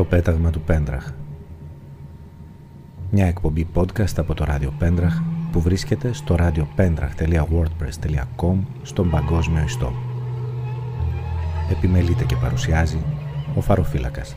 Το πέταγμα του Πέντραχ Μια εκπομπή podcast από το ράδιο Πέντραχ που βρίσκεται στο radiopendrach.wordpress.com στον παγκόσμιο ιστό. Επιμελείται και παρουσιάζει ο Φαροφύλακας.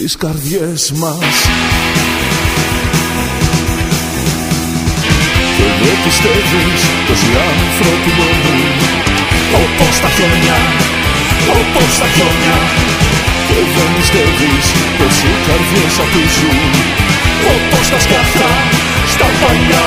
στις καρδιές μας. Και δεν πιστεύεις πως οι άνθρωποι λιώνουν όπως τα χιόνια όπως τα χιόνια. Και δεν πιστεύεις πως οι καρδιές απίζουν όπως τα σκάφια στα παλιά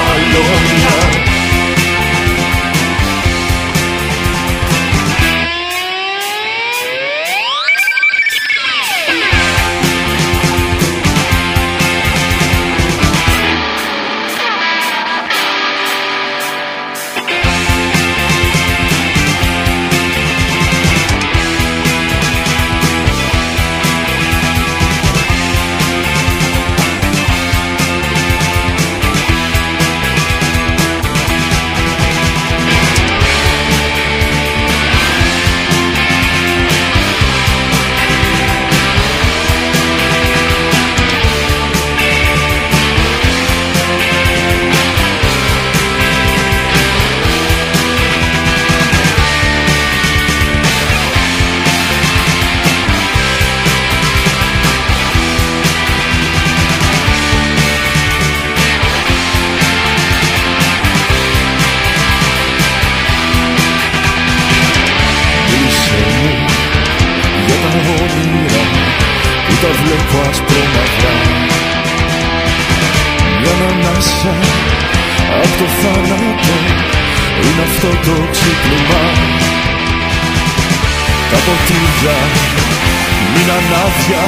λόγια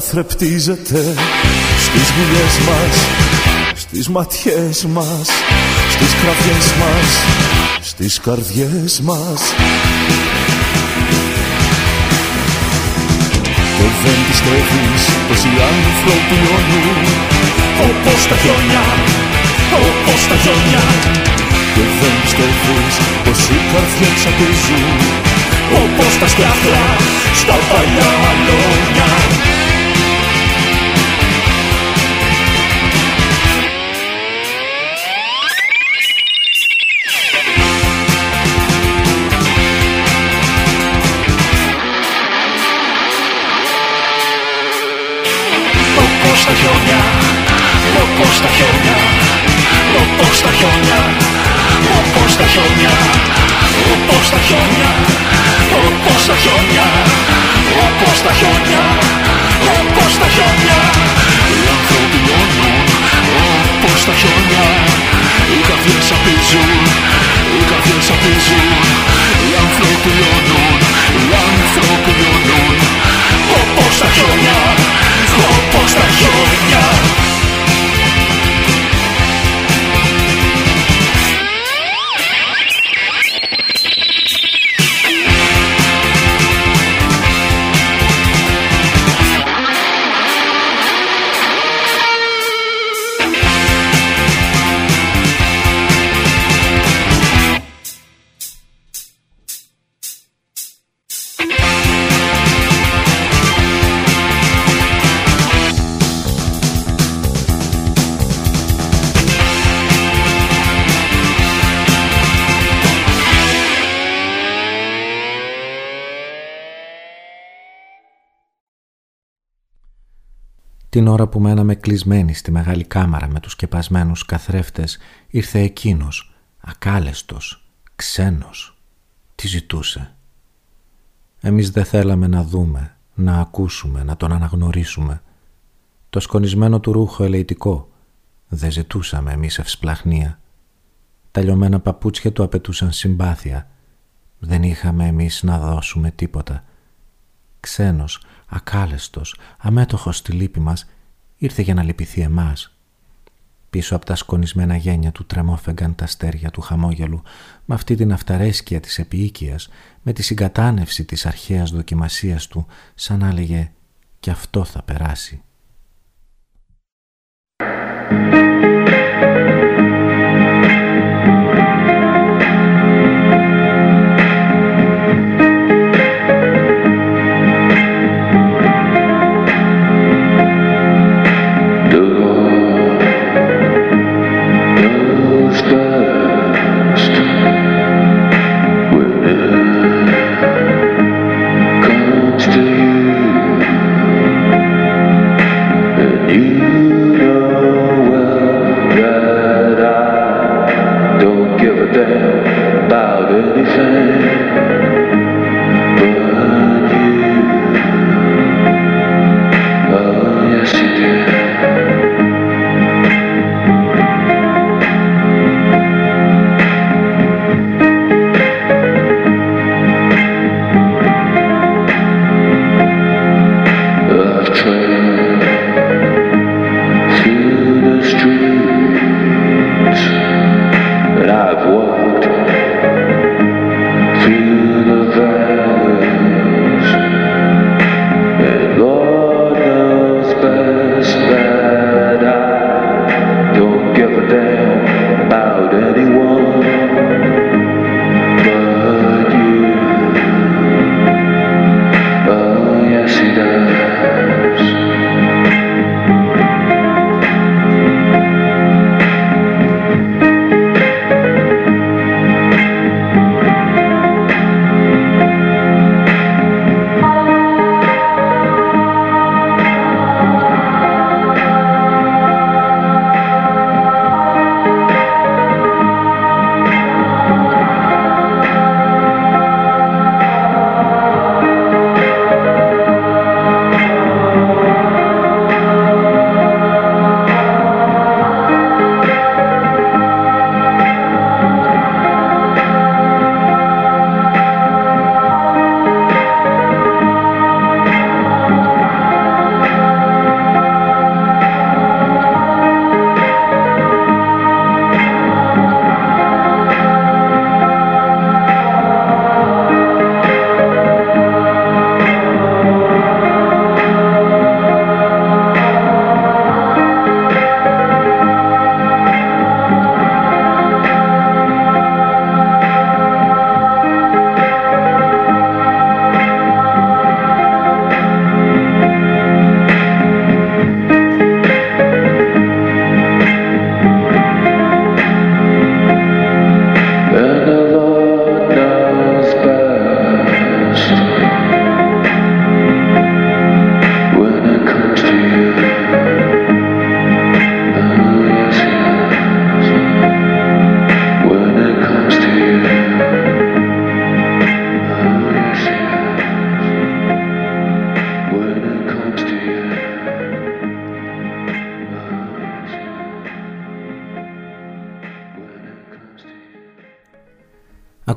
θρεπτίζεται στις δουλειές μας στις ματιές μας στις κραυγές μας στις καρδιές μας. Και δεν πιστεύεις πως οι άνθρωποι λιώνουν όπως τα χιόνια, όπως τα χιόνια και δεν πιστεύεις πως οι καρδιές αξίζουν όπως τα σκιάχλα στα παλιά αλόνια Όπως τα χιόνια, όπως τα χιόνια, όπως τα χιόνια όπως τα χιόνια όπως τα χιόνια όπως τα χιόνια όπως τα χιόνια όπως τα χιόνια. Οι άνθρωποι λιώνουν όπως τα χιόνια. Οι καρδιές απίζουν οι καρδιές απίζουν Την ώρα που μέναμε κλεισμένοι στη μεγάλη κάμαρα με τους σκεπασμένους καθρέφτες ήρθε εκείνος, ακάλεστος, ξένος. Τι ζητούσε; Εμείς δεν θέλαμε να δούμε, να ακούσουμε, να τον αναγνωρίσουμε. Το σκονισμένο του ρούχο ελεητικό. Δεν ζητούσαμε εμείς ευσπλαχνία. Τα λιωμένα παπούτσια του απαιτούσαν συμπάθεια. Δεν είχαμε εμείς να δώσουμε τίποτα. Ξένος, ακάλεστος, αμέτωχος στη λύπη μας, ήρθε για να λυπηθεί εμάς. Πίσω από τα σκονισμένα γένια του τρεμόφεγγαν τα αστέρια του χαμόγελου με αυτή την αυταρέσκεια της επίοικιας, με τη συγκατάνευση της αρχαίας δοκιμασίας του, σαν να έλεγε «Κι αυτό θα περάσει».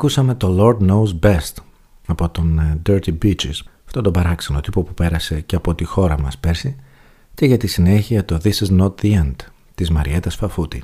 Ακούσαμε το Lord Knows Best από τον ε, Dirty Beaches, αυτόν τον παράξενο τύπο που πέρασε και από τη χώρα μας πέρσι και για τη συνέχεια το This is not the end της Μαριέτας Φαφούτη.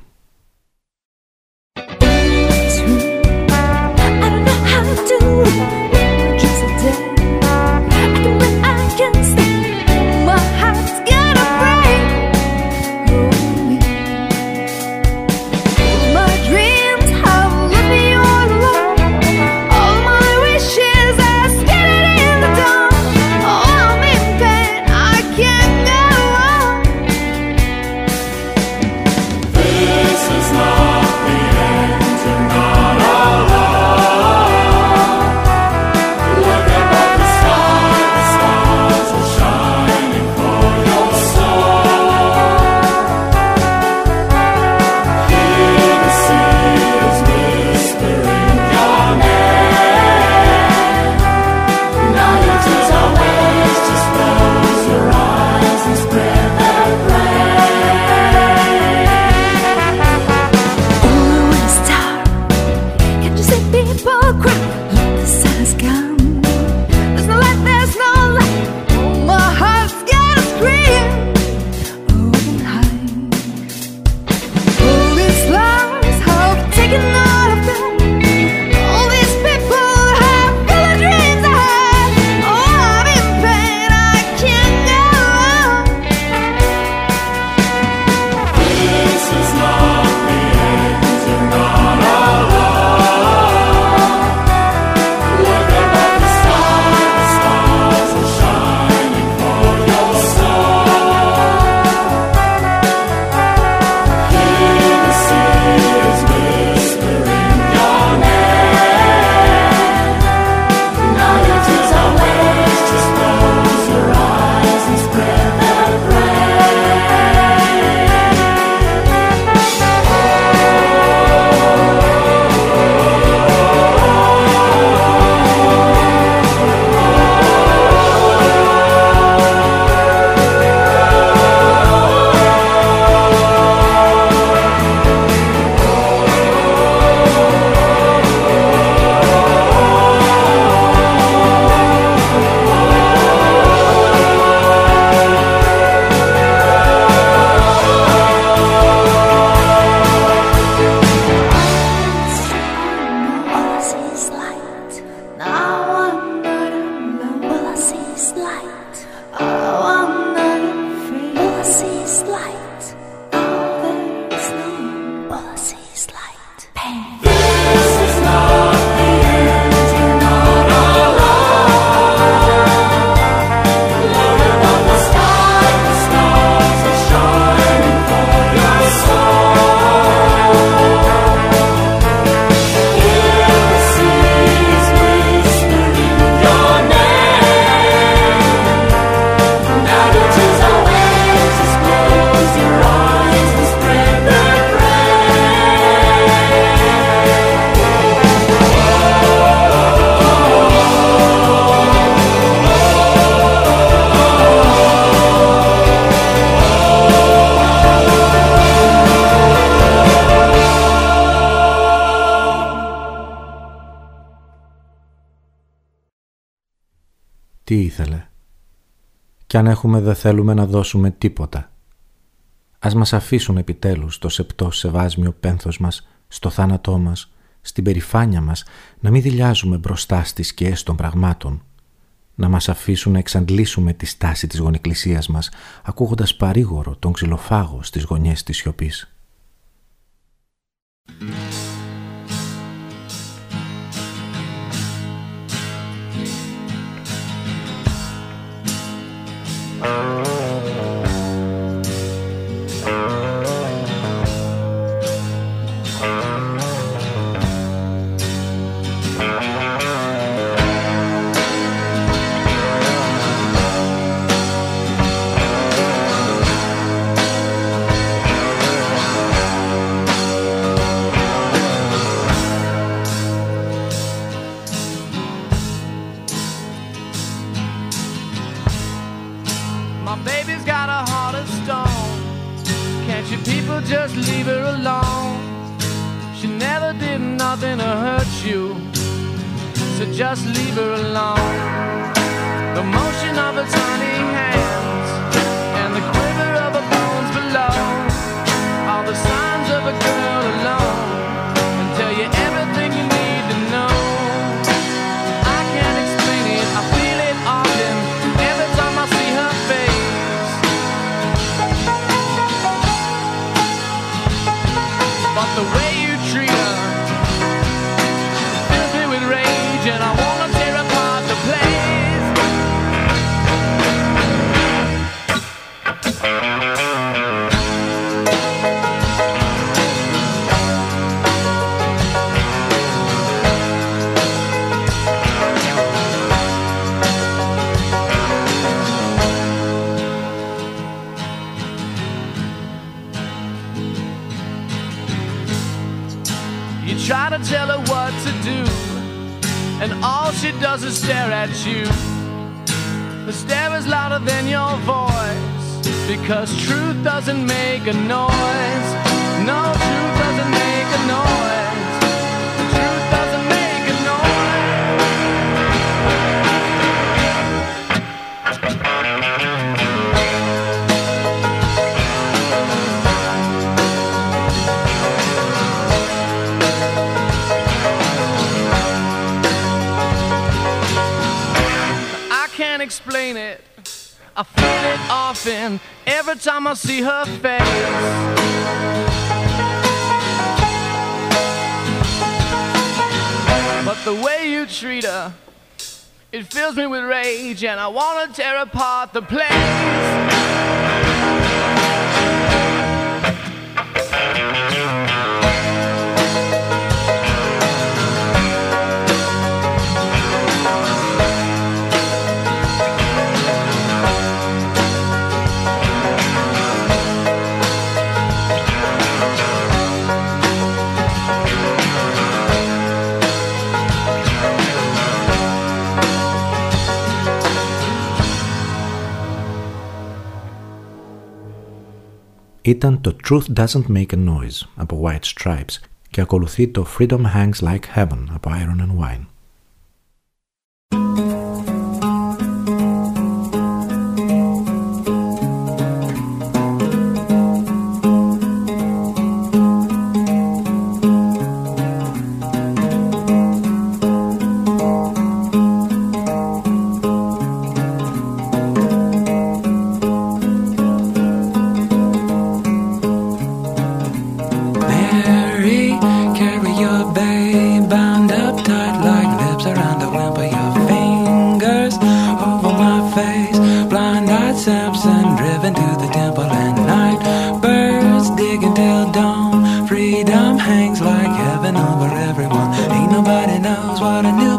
Κι αν έχουμε δεν θέλουμε να δώσουμε τίποτα. Ας μας αφήσουν επιτέλους το σεπτό σεβάσμιο πένθος μας, στο θάνατό μας, στην περηφάνεια μας, να μην δηλιάζουμε μπροστά στις σκιές των πραγμάτων. Να μας αφήσουν να εξαντλήσουμε τη στάση της γονεκκλησίας μας, ακούγοντας παρήγορο τον ξυλοφάγο στις γωνιές της σιωπής. laughing every time I see her face. But the way you treat her, it fills me with rage, and I wanna tear apart the place. ήταν το Truth Doesn't Make a Noise από White Stripes και ακολουθεί το Freedom Hangs Like Heaven από Iron and Wine. what I knew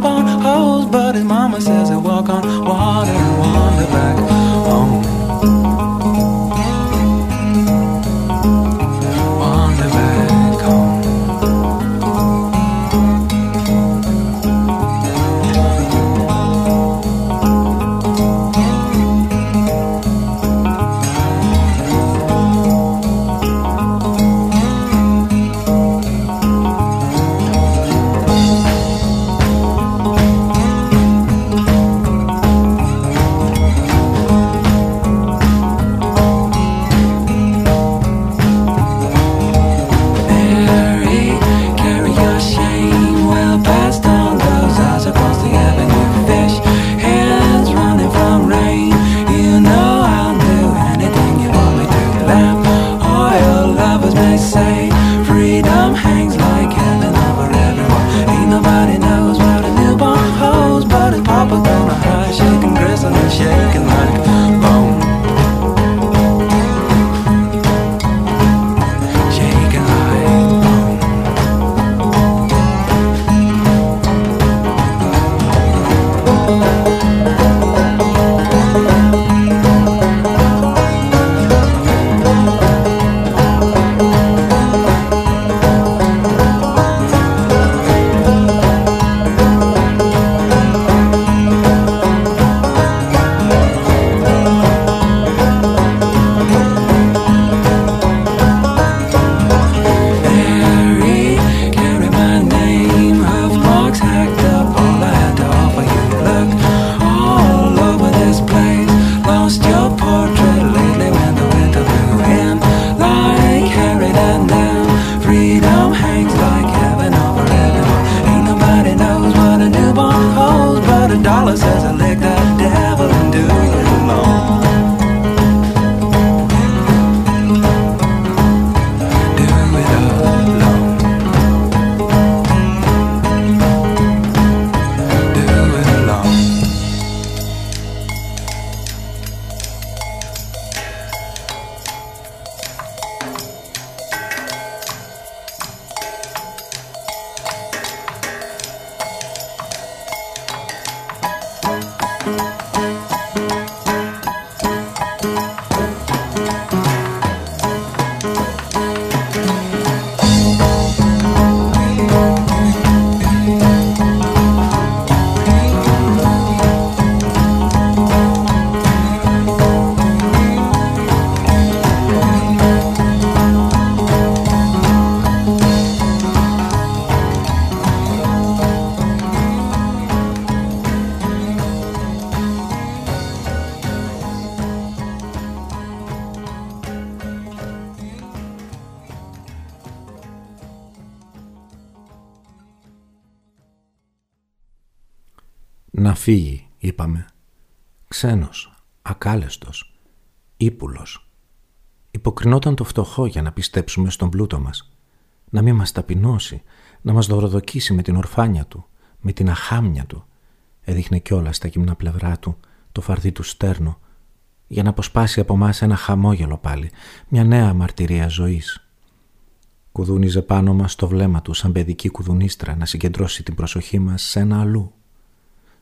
ακάλεστος, ύπουλος. Υποκρινόταν το φτωχό για να πιστέψουμε στον πλούτο μας. Να μην μας ταπεινώσει, να μας δωροδοκίσει με την ορφάνια του, με την αχάμια του. Έδειχνε κιόλας στα γυμνά πλευρά του το φαρδί του στέρνο για να αποσπάσει από μας ένα χαμόγελο πάλι, μια νέα μαρτυρία ζωής. Κουδούνιζε πάνω μας το βλέμμα του σαν παιδική κουδουνίστρα να συγκεντρώσει την προσοχή μας σε ένα αλλού.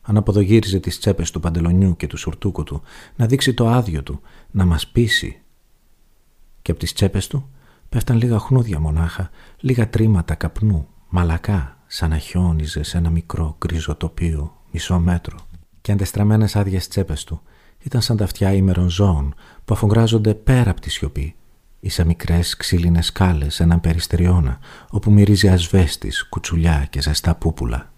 Αναποδογύριζε τις τσέπες του παντελονιού και του σουρτούκου του, να δείξει το άδειο του, να μας πείσει. Και από τις τσέπες του πέφταν λίγα χνούδια μονάχα, λίγα τρίματα καπνού, μαλακά, σαν να χιόνιζε σε ένα μικρό γκρίζο τοπίο, μισό μέτρο. Και αντεστραμμένες άδειες τσέπες του ήταν σαν τα αυτιά ήμερων ζώων που αφογκράζονται πέρα από τη σιωπή ή σε μικρές ξύλινες σκάλες έναν περιστεριώνα όπου μυρίζει ασβέστης, κουτσουλιά και ζεστά πούπουλα.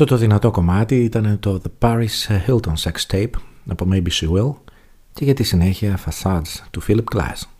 Αυτό το δυνατό κομμάτι ήταν το The Paris Hilton Sex Tape από Maybe She Will και για τη συνέχεια Facades του Philip Glass.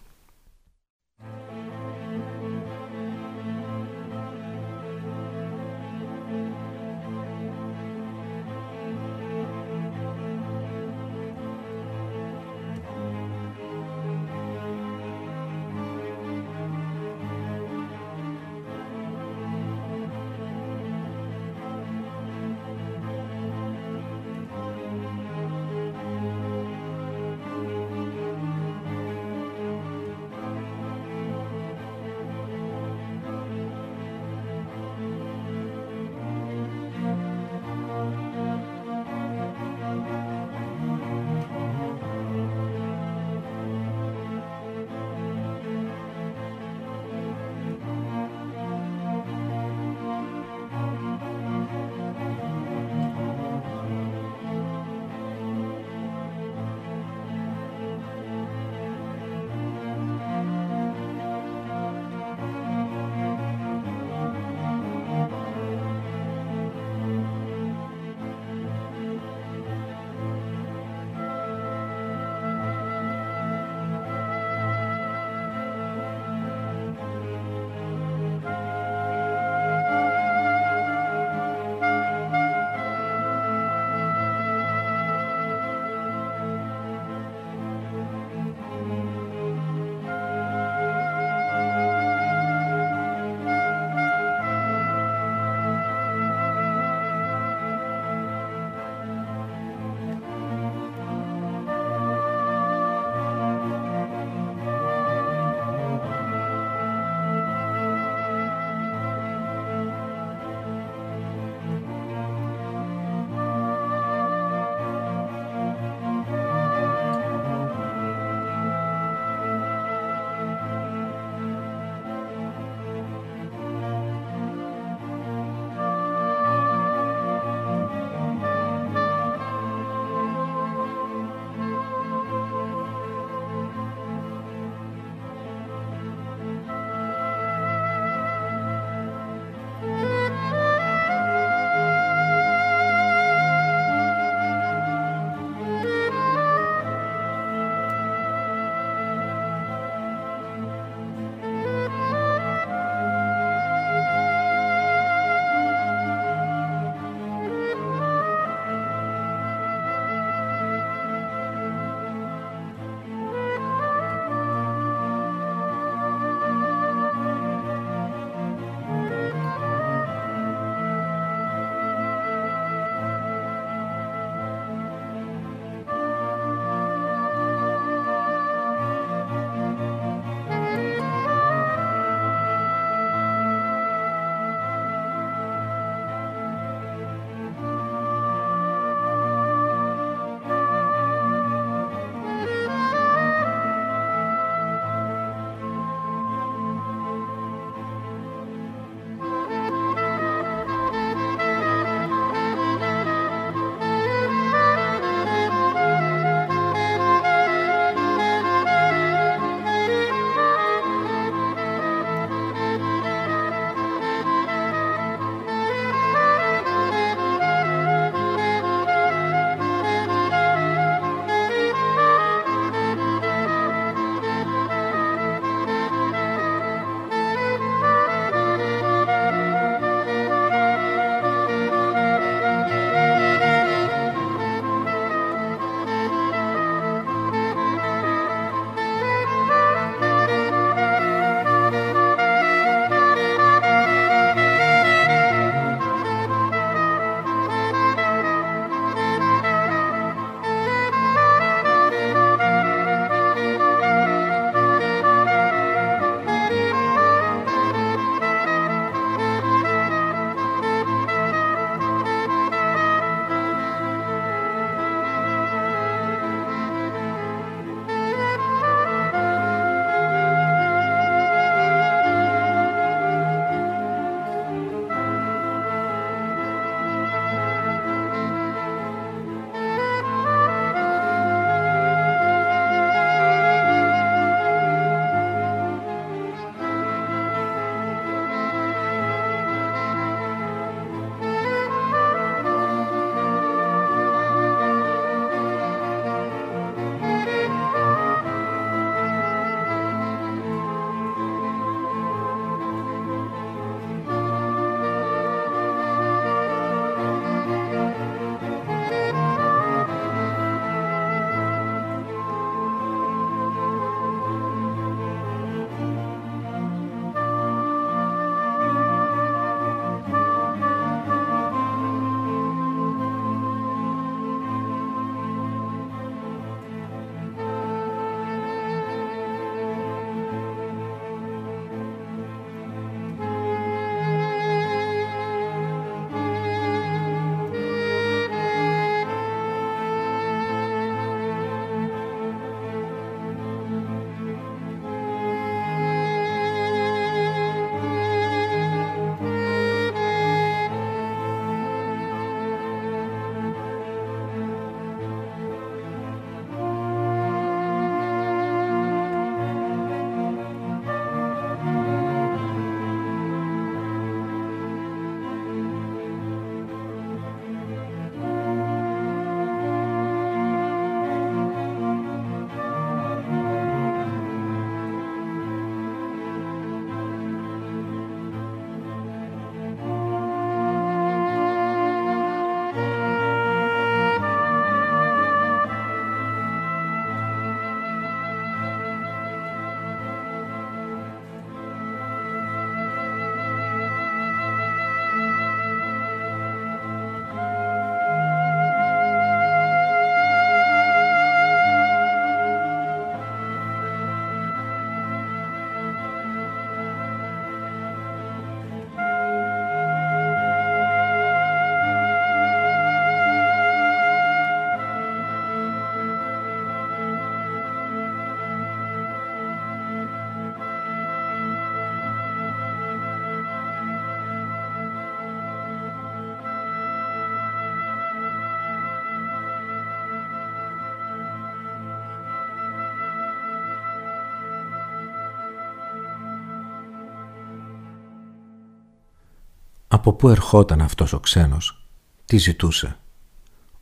Από πού ερχόταν αυτός ο ξένος, τι ζητούσε;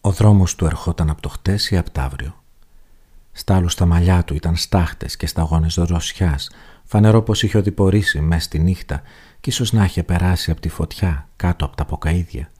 Ο δρόμος του ερχόταν από το χτες ή από το αύριο; Στάλου στα μαλλιά του ήταν στάχτες και σταγόνες δροσιάς, φανερό πως είχε οδηπορήσει μες στη νύχτα κι ίσως να είχε περάσει από τη φωτιά κάτω από τα ποκαίδια.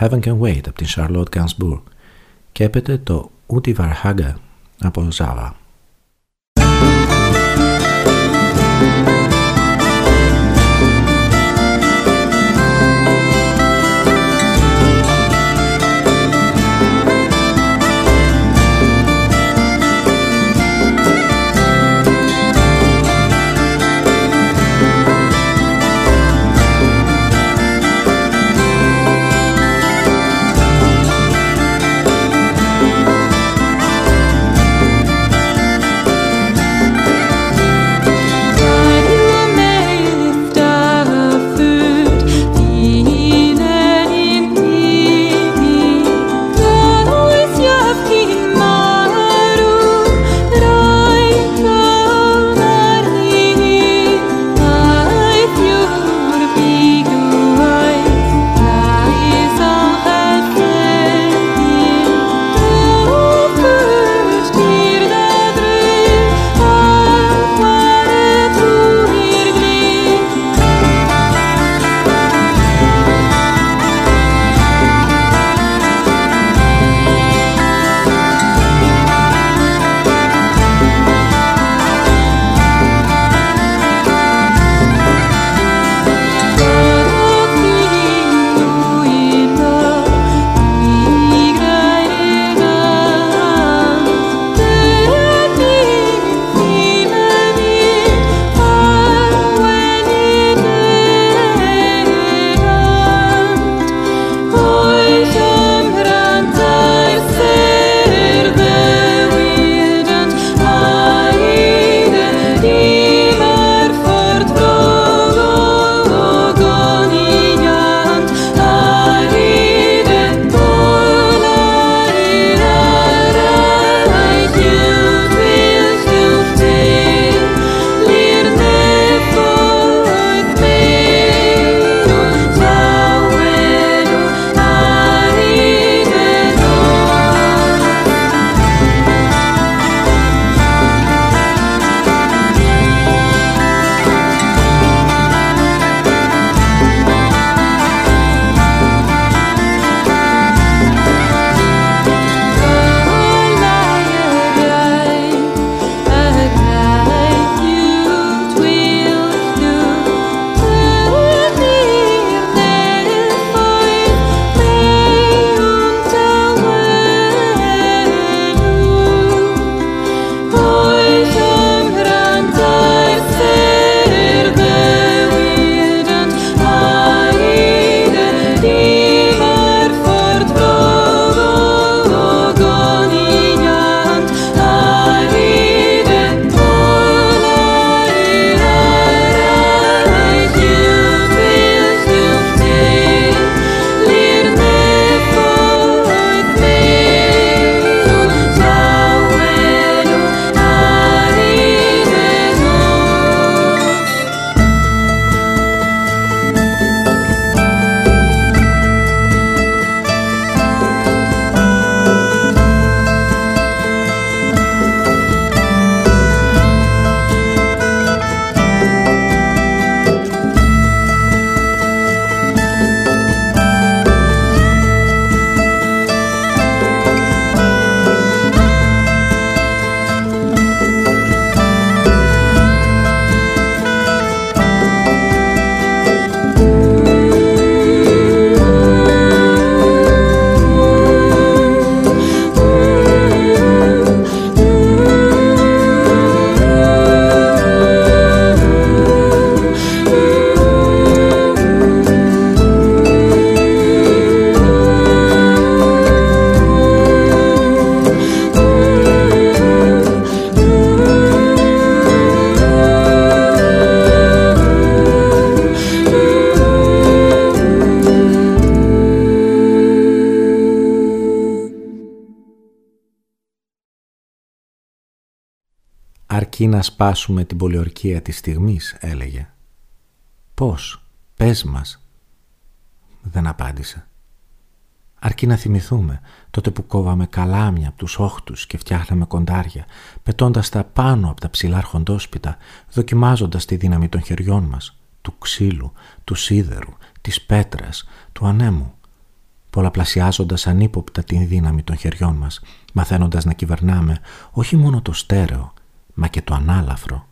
Heaven Can Wait από την Charlotte Gainsbourg και έπεται το Uti Varhaga από Zava. Αρκεί να σπάσουμε την πολιορκία της στιγμής, έλεγε. Πώς, πες μας. Δεν απάντησε. Αρκεί να θυμηθούμε τότε που κόβαμε καλάμια από τους όχτους και φτιάχναμε κοντάρια, πετώντας τα πάνω από τα ψηλά αρχοντόσπιτα, δοκιμάζοντας τη δύναμη των χεριών μας, του ξύλου, του σίδερου, της πέτρας, του ανέμου, πολλαπλασιάζοντας ανύποπτα την δύναμη των χεριών μας, μαθαίνοντας να κυβερνάμε όχι μόνο το στέρεο, μα και το ανάλαφρο.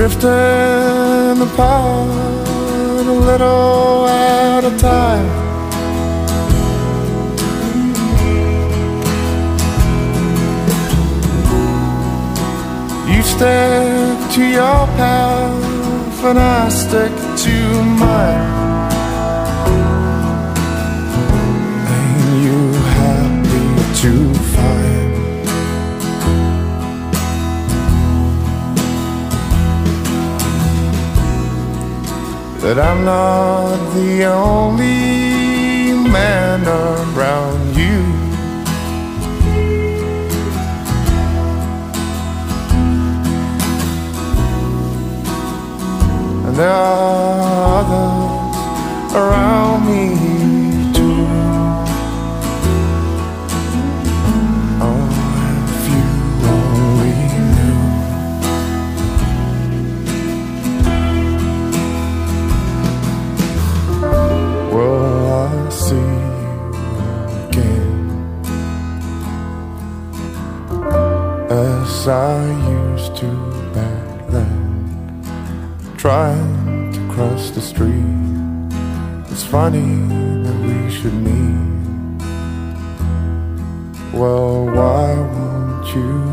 Drifting apart a little at a time. You stick to your path, and I stick to mine. Ain't you happy to find? That I'm not the only man around you. And there are others around me as I used to back then. Trying to cross the street. It's funny that we should meet. Well, why won't you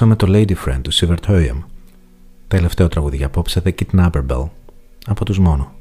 Ακούσαμε το Lady Friend του Sivert Høyem. Τελευταίο τραγούδι για απόψε The Kidnapper Bell από τους μόνο.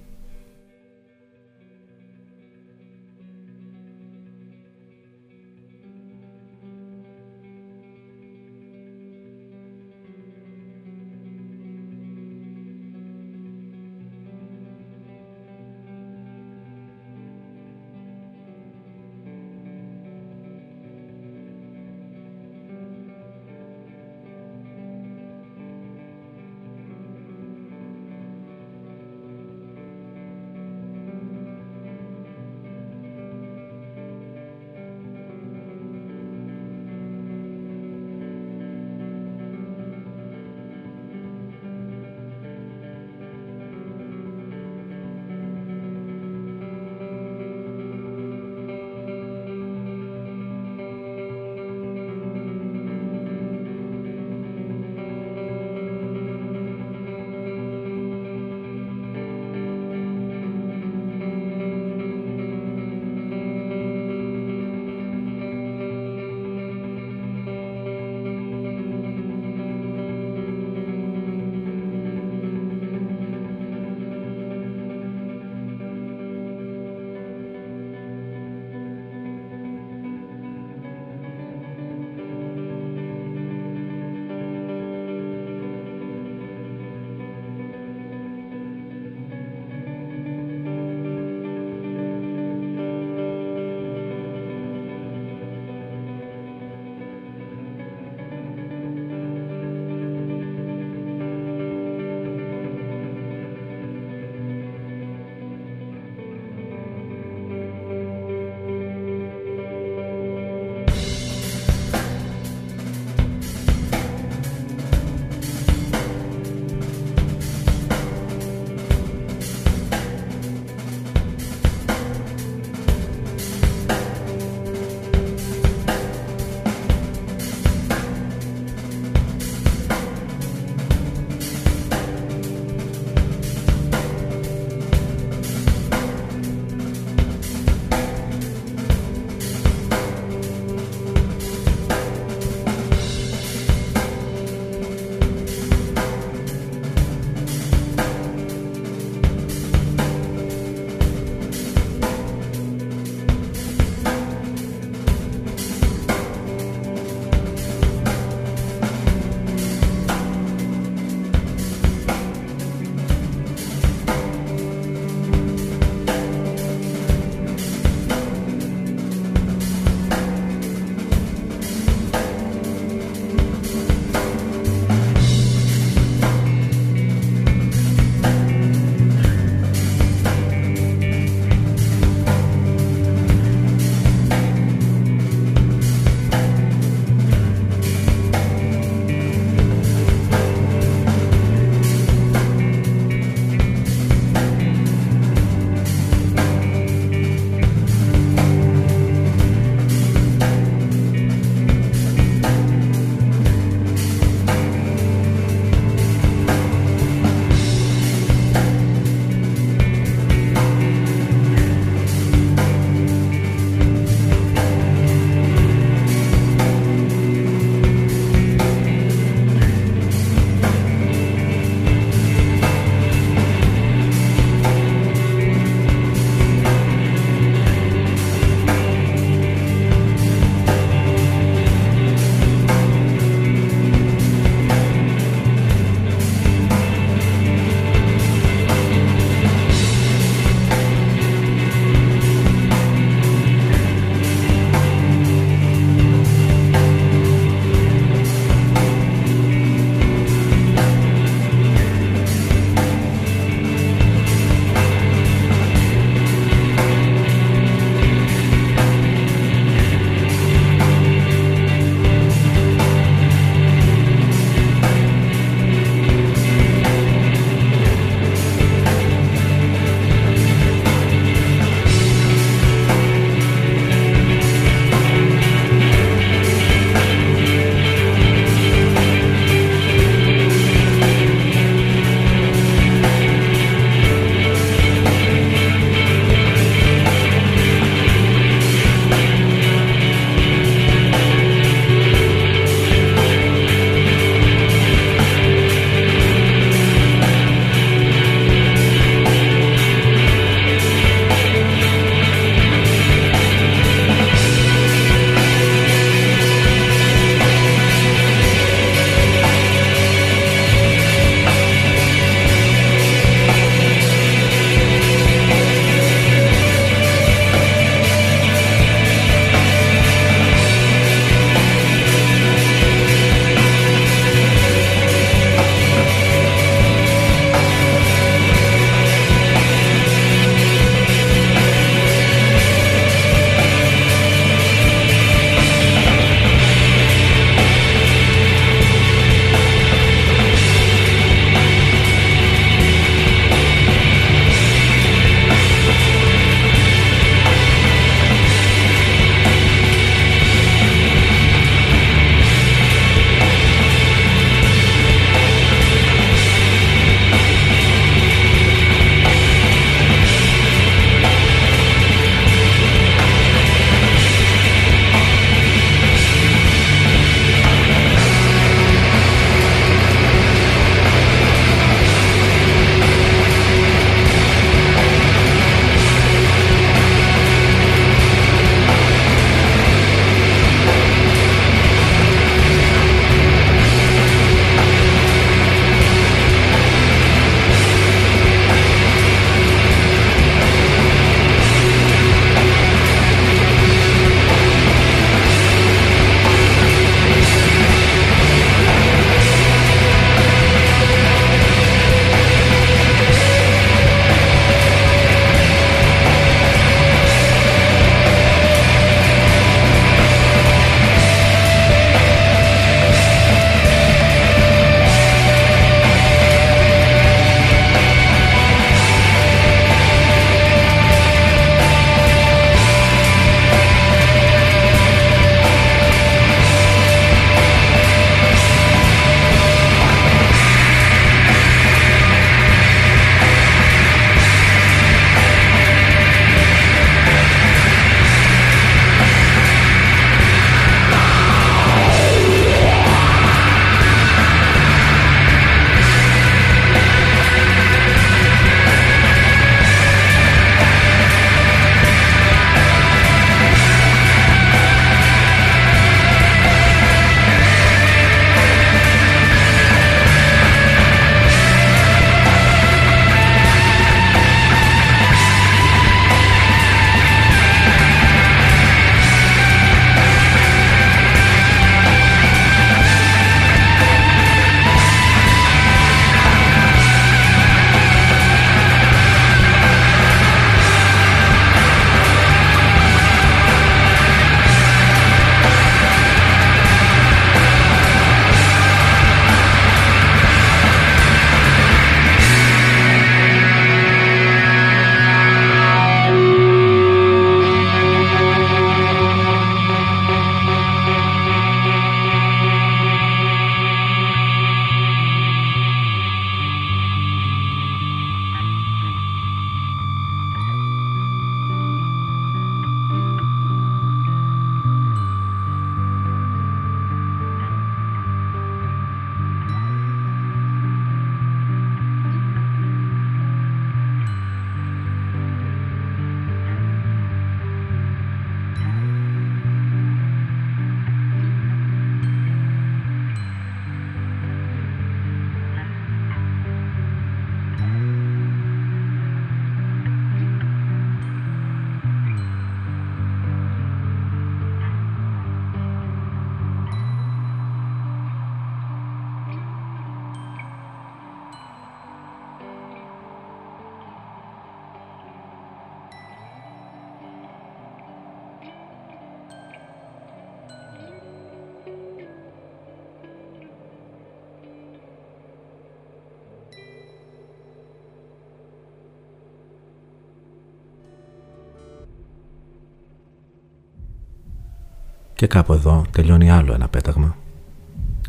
Και κάπου εδώ τελειώνει άλλο ένα πέταγμα.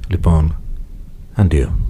Λοιπόν, αντίο.